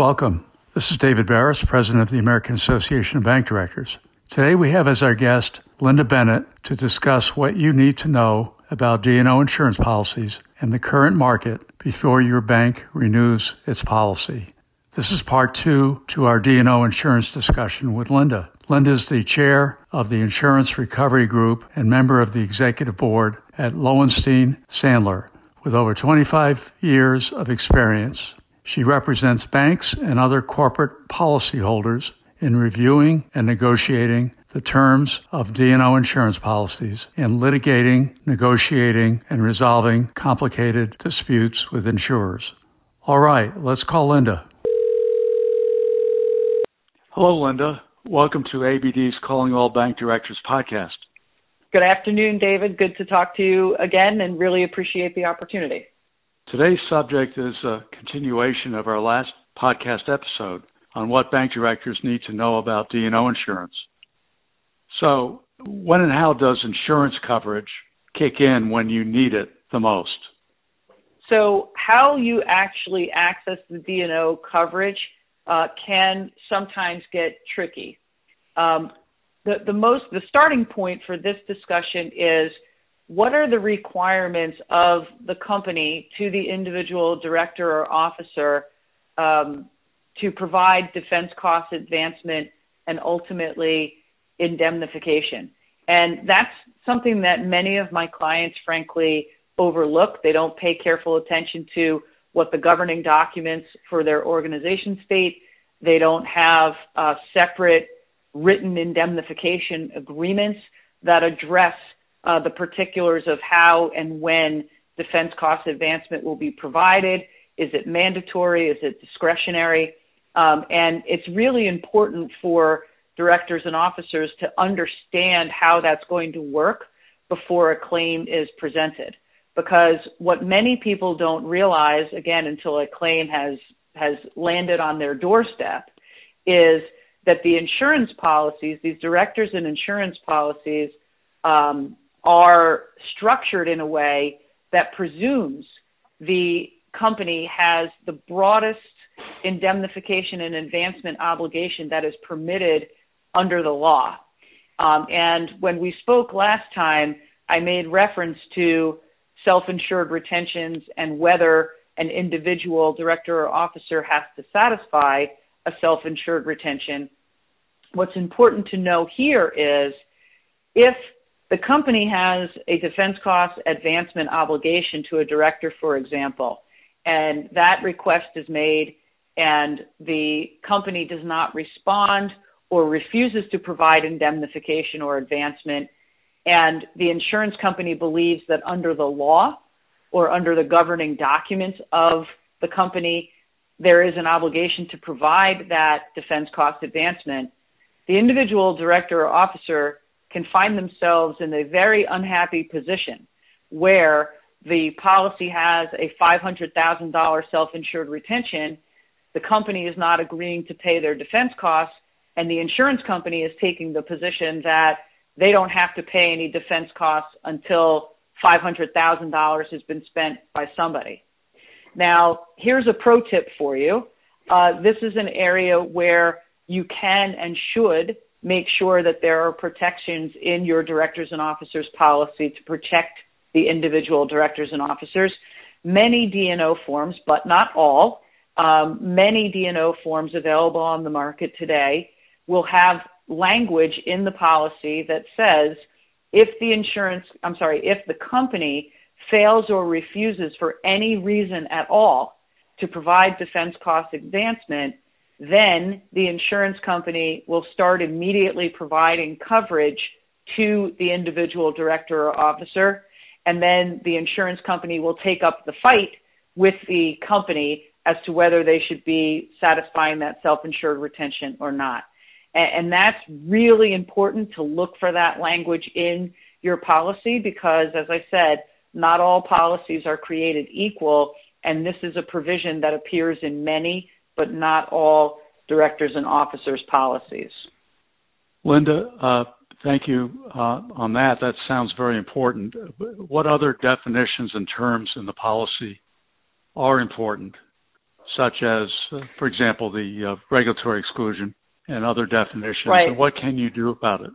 Welcome. This is David Baris, President of the American Association of Bank Directors. Today we have as our guest Lynda Bennett to discuss what you need to know about D&O insurance policies and the current market before your bank renews its policy. This is part two to our D&O insurance discussion with Lynda. Lynda is the chair of the Insurance Recovery Group and member of the executive board at Lowenstein Sandler with over 25 years of experience. She represents banks and other corporate policyholders in reviewing and negotiating the terms of D&O insurance policies and litigating, negotiating, and resolving complicated disputes with insurers. All right, let's call Lynda. Hello, Lynda. Welcome to ABD's Calling All Bank Directors podcast. Good afternoon, David. Good to talk to you again and really appreciate the opportunity. Today's subject is a continuation of our last podcast episode on what bank directors need to know about D&O insurance. So, when and how does insurance coverage kick in when you need it the most? So, how you actually access the D&O coverage uh, can sometimes get tricky. Um, the, the most the starting point for this discussion is what are the requirements of the company to the individual director or officer um, to provide defense cost advancement and ultimately indemnification. And that's something that many of my clients, frankly, overlook. They don't pay careful attention to what the governing documents for their organization state. They don't have uh, separate written indemnification agreements that address uh, the particulars of how and when defense cost advancement will be provided. Is it mandatory? Is it discretionary? Um, and it's really important for directors and officers to understand how that's going to work before a claim is presented. Because what many people don't realize, again, until a claim has has landed on their doorstep, is that the insurance policies, these directors and insurance policies, um, are structured in a way that presumes the company has the broadest indemnification and advancement obligation that is permitted under the law. Um, and when we spoke last time, I made reference to self insured retentions and whether an individual director or officer has to satisfy a self insured retention. What's important to know here is if the company has a defense cost advancement obligation to a director, for example, and that request is made and the company does not respond or refuses to provide indemnification or advancement, and the insurance company believes that under the law or under the governing documents of the company, there is an obligation to provide that defense cost advancement, the individual director or officer can find themselves in a very unhappy position where the policy has a $500,000 self-insured retention, the company is not agreeing to pay their defense costs, and the insurance company is taking the position that they don't have to pay any defense costs until $500,000 has been spent by somebody. Now, here's a pro tip for you. Uh, this is an area where you can and should make sure that there are protections in your directors and officers policy to protect the individual directors and officers. Many D&O forms, but not all, um, many D&O forms available on the market today will have language in the policy that says if the insurance, I'm sorry, if the company fails or refuses for any reason at all to provide defense cost advancement, then the insurance company will start immediately providing coverage to the individual director or officer, and then the insurance company will take up the fight with the company as to whether they should be satisfying that self-insured retention or not. And, that's really important to look for that language in your policy because, as I said, not all policies are created equal, and this is a provision that appears in many but not all directors and officers' policies. Lynda, uh, thank you uh, on that. That sounds very important. What other definitions and terms in the policy are important such as, uh, for example, the uh, regulatory exclusion and other definitions? Right. And what can you do about it?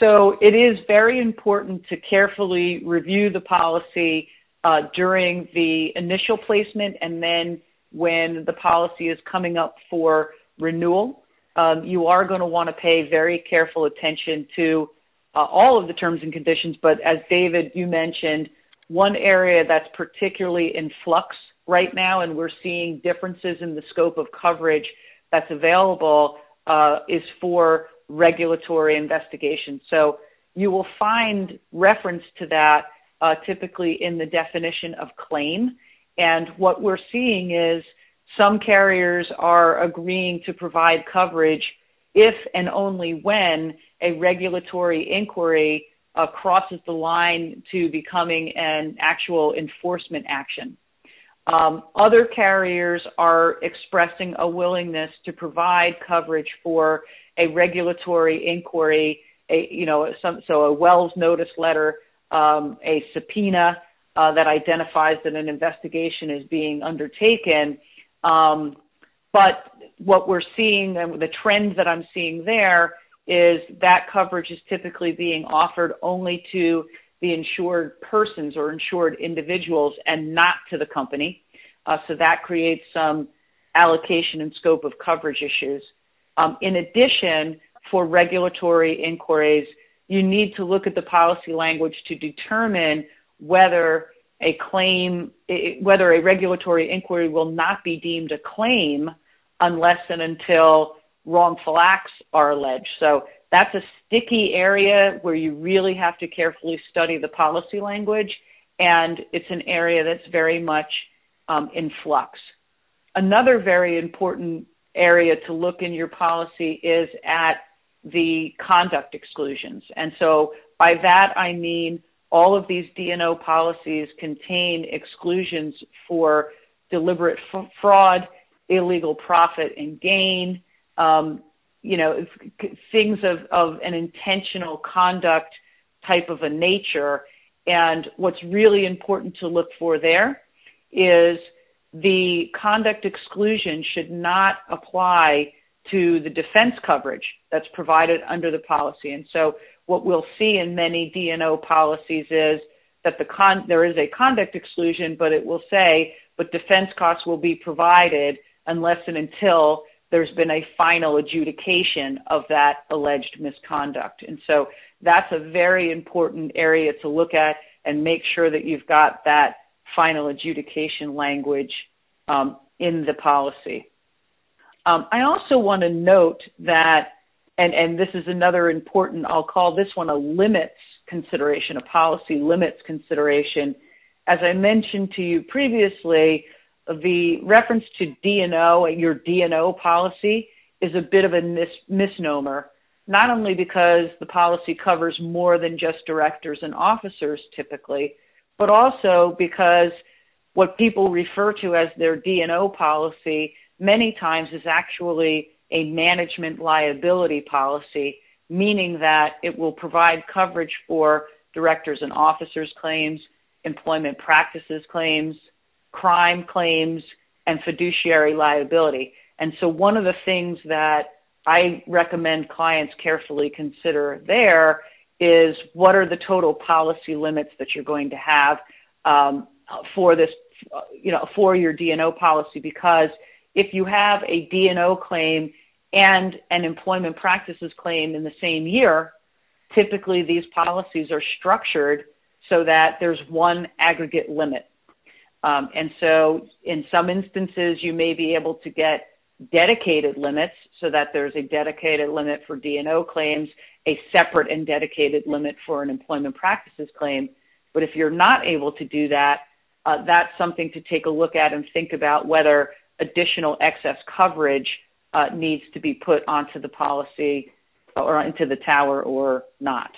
So it is very important to carefully review the policy uh, during the initial placement and then when the policy is coming up for renewal. Um, you are going to want to pay very careful attention to uh, all of the terms and conditions, but as David, you mentioned, one area that's particularly in flux right now, and we're seeing differences in the scope of coverage that's available, uh, is for regulatory investigation. So you will find reference to that uh, typically in the definition of claim. And what we're seeing is some carriers are agreeing to provide coverage if and only when a regulatory inquiry uh, crosses the line to becoming an actual enforcement action. Um, other carriers are expressing a willingness to provide coverage for a regulatory inquiry, a you know, some, so a Wells notice letter, um, a subpoena uh, that identifies that an investigation is being undertaken. Um, but what we're seeing and the trend that I'm seeing there is that coverage is typically being offered only to the insured persons or insured individuals and not to the company. Uh, so that creates some allocation and scope of coverage issues. Um, in addition, for regulatory inquiries, you need to look at the policy language to determine whether a claim, whether a regulatory inquiry will not be deemed a claim unless and until wrongful acts are alleged. So that's a sticky area where you really have to carefully study the policy language, and it's an area that's very much um, in flux. Another very important area to look in your policy is at the conduct exclusions. And so by that I mean all of these D&O policies contain exclusions for deliberate f- fraud, illegal profit and gain, um, you know, things of, of an intentional conduct type of a nature. And what's really important to look for there is the conduct exclusion should not apply to the defense coverage that's provided under the policy. And so what we'll see in many D&O policies is that the con- there is a conduct exclusion, but it will say, but defense costs will be provided unless and until there's been a final adjudication of that alleged misconduct. And so that's a very important area to look at and make sure that you've got that final adjudication language um, in the policy. Um, I also want to note that, and, and this is another important, I'll call this one a limits consideration, a policy limits consideration. As I mentioned to you previously, the reference to D&O, your D&O policy, is a bit of a mis- misnomer, not only because the policy covers more than just directors and officers typically, but also because what people refer to as their D&O policy many times is actually a management liability policy, meaning that it will provide coverage for directors and officers claims, employment practices claims, crime claims, and fiduciary liability. And so one of the things that I recommend clients carefully consider there is what are the total policy limits that you're going to have um, for this, you know, for your D&O policy because if you have a D&O claim and an employment practices claim in the same year, typically these policies are structured so that there's one aggregate limit. Um, and so in some instances, you may be able to get dedicated limits so that there's a dedicated limit for D&O claims, a separate and dedicated limit for an employment practices claim. But if you're not able to do that, uh, that's something to take a look at and think about whether additional excess coverage uh, needs to be put onto the policy or into the tower or not.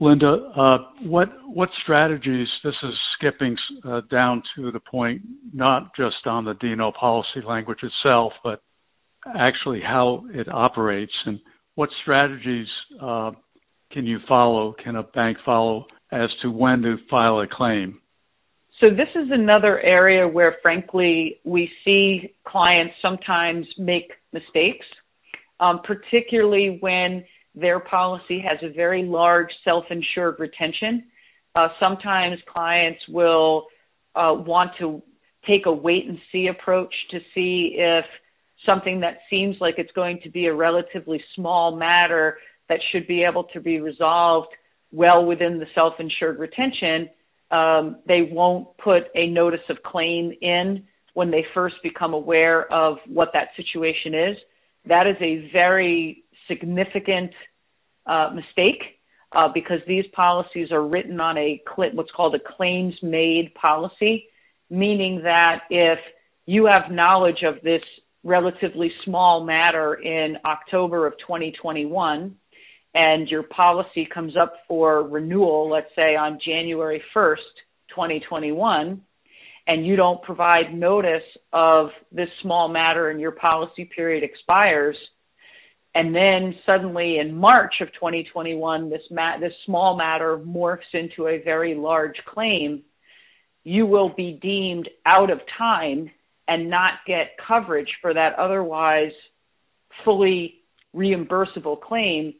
Lynda, uh, what what strategies? This is skipping uh, down to the point, not just on the D&O policy language itself, but actually how it operates, and what strategies uh, can you follow? Can a bank follow as to when to file a claim? So this is another area where, frankly, we see clients sometimes make mistakes, um, particularly when their policy has a very large self-insured retention. Uh, sometimes clients will uh, want to take a wait and see approach to see if something that seems like it's going to be a relatively small matter that should be able to be resolved well within the self-insured retention, um, they won't put a notice of claim in when they first become aware of what that situation is. That is a very significant uh, mistake uh, because these policies are written on a what's called a claims made policy, meaning that if you have knowledge of this relatively small matter in October of 2021 and your policy comes up for renewal, let's say on January 1st, 2021, and you don't provide notice of this small matter and your policy period expires, and then suddenly in March of 2021, this ma- this small matter morphs into a very large claim, you will be deemed out of time and not get coverage for that otherwise fully reimbursable claim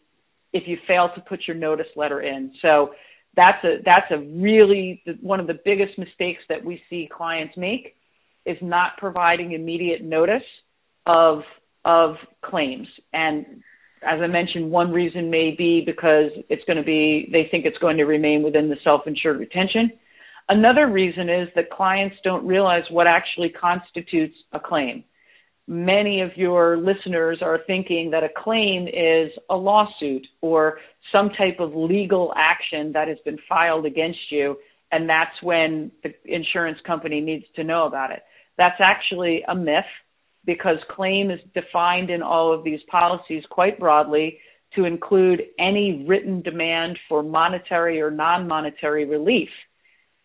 if you fail to put your notice letter in. So that's a that's a really one of the biggest mistakes that we see clients make is not providing immediate notice of of claims. And as I mentioned, one reason may be because it's going to be, they think it's going to remain within the self-insured retention. Another reason is that clients don't realize what actually constitutes a claim. Many of your listeners are thinking that a claim is a lawsuit or some type of legal action that has been filed against you, and that's when the insurance company needs to know about it. That's actually a myth because claim is defined in all of these policies quite broadly to include any written demand for monetary or non-monetary relief.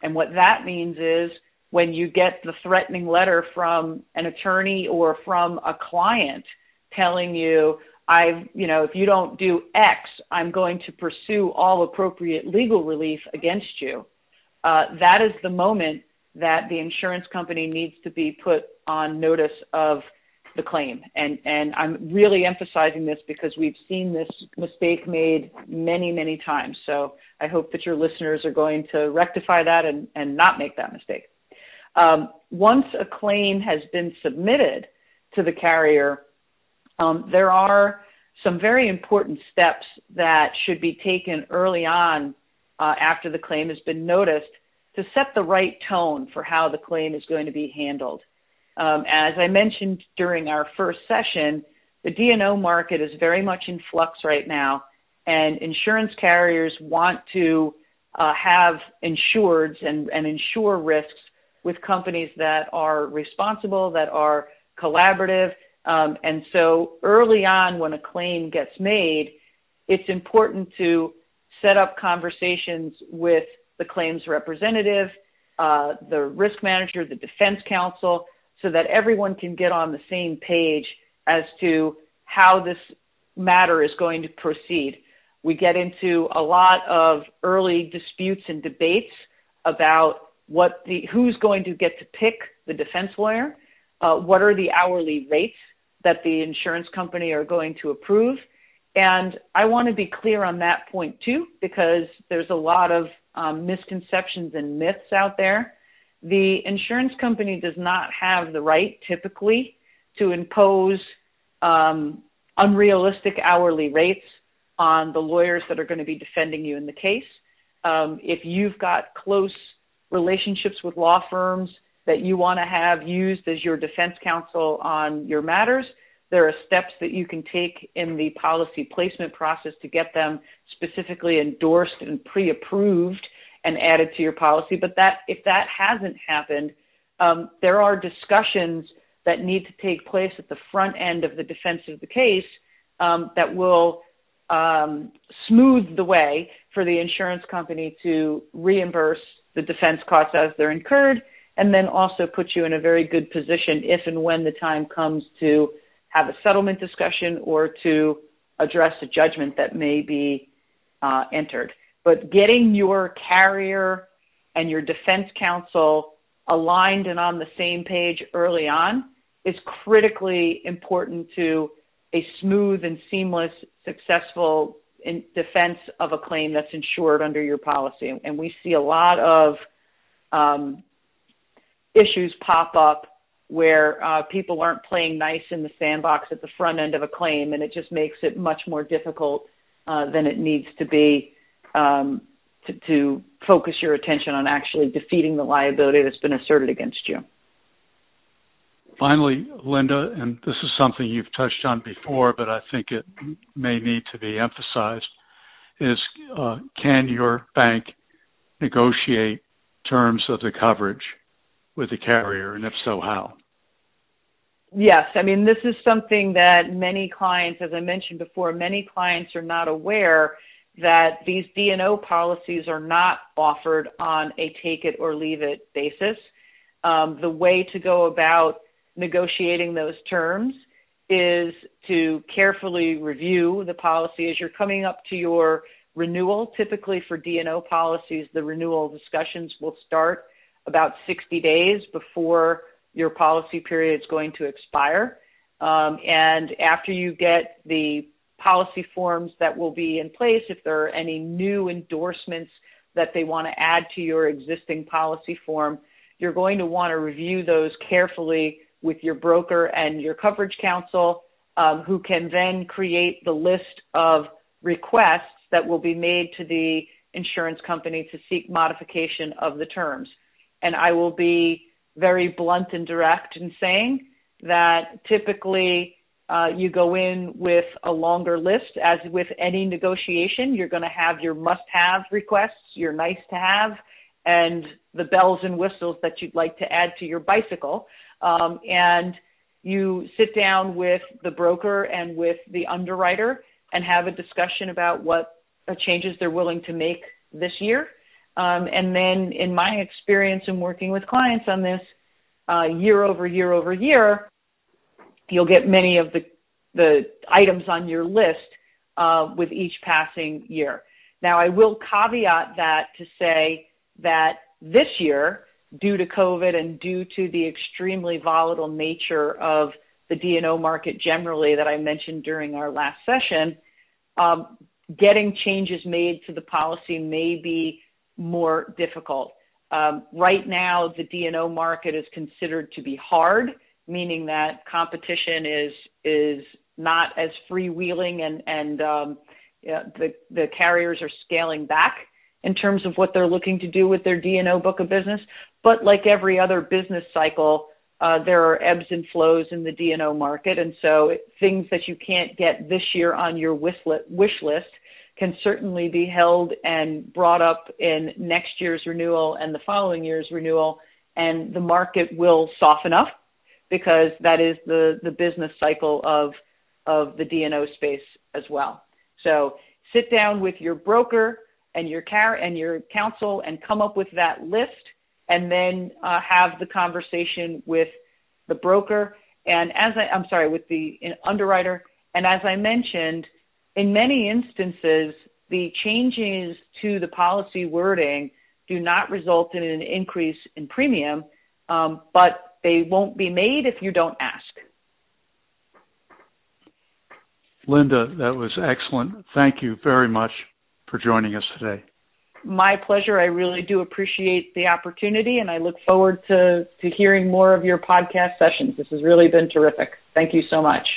And what that means is when you get the threatening letter from an attorney or from a client telling you, I've, you know, if you don't do X, I'm going to pursue all appropriate legal relief against you. Uh, that is the moment that the insurance company needs to be put on notice of the claim. And, and I'm really emphasizing this because we've seen this mistake made many, many times. So I hope that your listeners are going to rectify that and, and not make that mistake. Um, once a claim has been submitted to the carrier, um, there are some very important steps that should be taken early on uh, after the claim has been noticed to set the right tone for how the claim is going to be handled. Um, as I mentioned during our first session, the D&O market is very much in flux right now, and insurance carriers want to uh, have insureds and, and insure risks with companies that are responsible, that are collaborative. Um, and so early on, when a claim gets made, it's important to set up conversations with the claims representative, uh, the risk manager, the defense counsel, so that everyone can get on the same page as to how this matter is going to proceed. We get into a lot of early disputes and debates about what the who's going to get to pick the defense lawyer, uh, what are the hourly rates that the insurance company are going to approve, and I want to be clear on that point too because there's a lot of um, misconceptions and myths out there. The insurance company does not have the right typically to impose um, unrealistic hourly rates on the lawyers that are going to be defending you in the case. Um, if you've got close relationships with law firms that you want to have used as your defense counsel on your matters, there are steps that you can take in the policy placement process to get them specifically endorsed and pre-approved and added to your policy. But that if that hasn't happened, um, there are discussions that need to take place at the front end of the defense of the case um, that will um, smooth the way for the insurance company to reimburse the defense costs as they're incurred, and then also put you in a very good position if and when the time comes to have a settlement discussion or to address a judgment that may be uh, entered. But getting your carrier and your defense counsel aligned and on the same page early on is critically important to a smooth and seamless, successful in defense of a claim that's insured under your policy. And we see a lot of um, issues pop up where uh, people aren't playing nice in the sandbox at the front end of a claim, and it just makes it much more difficult uh, than it needs to be um, to, to focus your attention on actually defeating the liability that's been asserted against you. Finally, Lynda, and this is something you've touched on before, but I think it may need to be emphasized, is uh, can your bank negotiate terms of the coverage with the carrier, and if so, how? Yes, I mean, this is something that many clients, as I mentioned before, many clients are not aware that these D&O policies are not offered on a take it or leave it basis. Um, the way to go about negotiating those terms is to carefully review the policy as you're coming up to your renewal. Typically for D&O policies, the renewal discussions will start about 60 days before your policy period is going to expire. Um, and after you get the policy forms that will be in place, if there are any new endorsements that they want to add to your existing policy form, you're going to want to review those carefully with your broker and your coverage counsel, um, who can then create the list of requests that will be made to the insurance company to seek modification of the terms. And I will be very blunt and direct in saying that typically uh, you go in with a longer list. As with any negotiation, you're going to have your must have requests, your nice to have, and the bells and whistles that you'd like to add to your bicycle. Um, and you sit down with the broker and with the underwriter and have a discussion about what uh, changes they're willing to make this year. Um, and then, in my experience in working with clients on this, uh, year over year over year, you'll get many of the the items on your list uh, with each passing year. Now, I will caveat that to say that this year, due to COVID and due to the extremely volatile nature of the D&O market generally that I mentioned during our last session, um, getting changes made to the policy may be more difficult. Um, right now, the D&O market is considered to be hard, meaning that competition is is not as freewheeling, and and um, yeah, the the carriers are scaling back in terms of what they're looking to do with their D&O book of business. But like every other business cycle, uh, there are ebbs and flows in the D&O market, and so things that you can't get this year on your wish list can certainly be held and brought up in next year's renewal and the following year's renewal, and the market will soften up because that is the the business cycle of of the D&O space as well. So sit down with your broker and your car and your counsel and come up with that list and then uh, have the conversation with the broker and as I, I'm sorry with the underwriter and as I mentioned in many instances the changes to the policy wording do not result in an increase in premium, um, but they won't be made if you don't ask. Lynda, that was excellent. Thank you very much for joining us today. My pleasure. I really do appreciate the opportunity, and I look forward to, to hearing more of your podcast sessions. This has really been terrific. Thank you so much.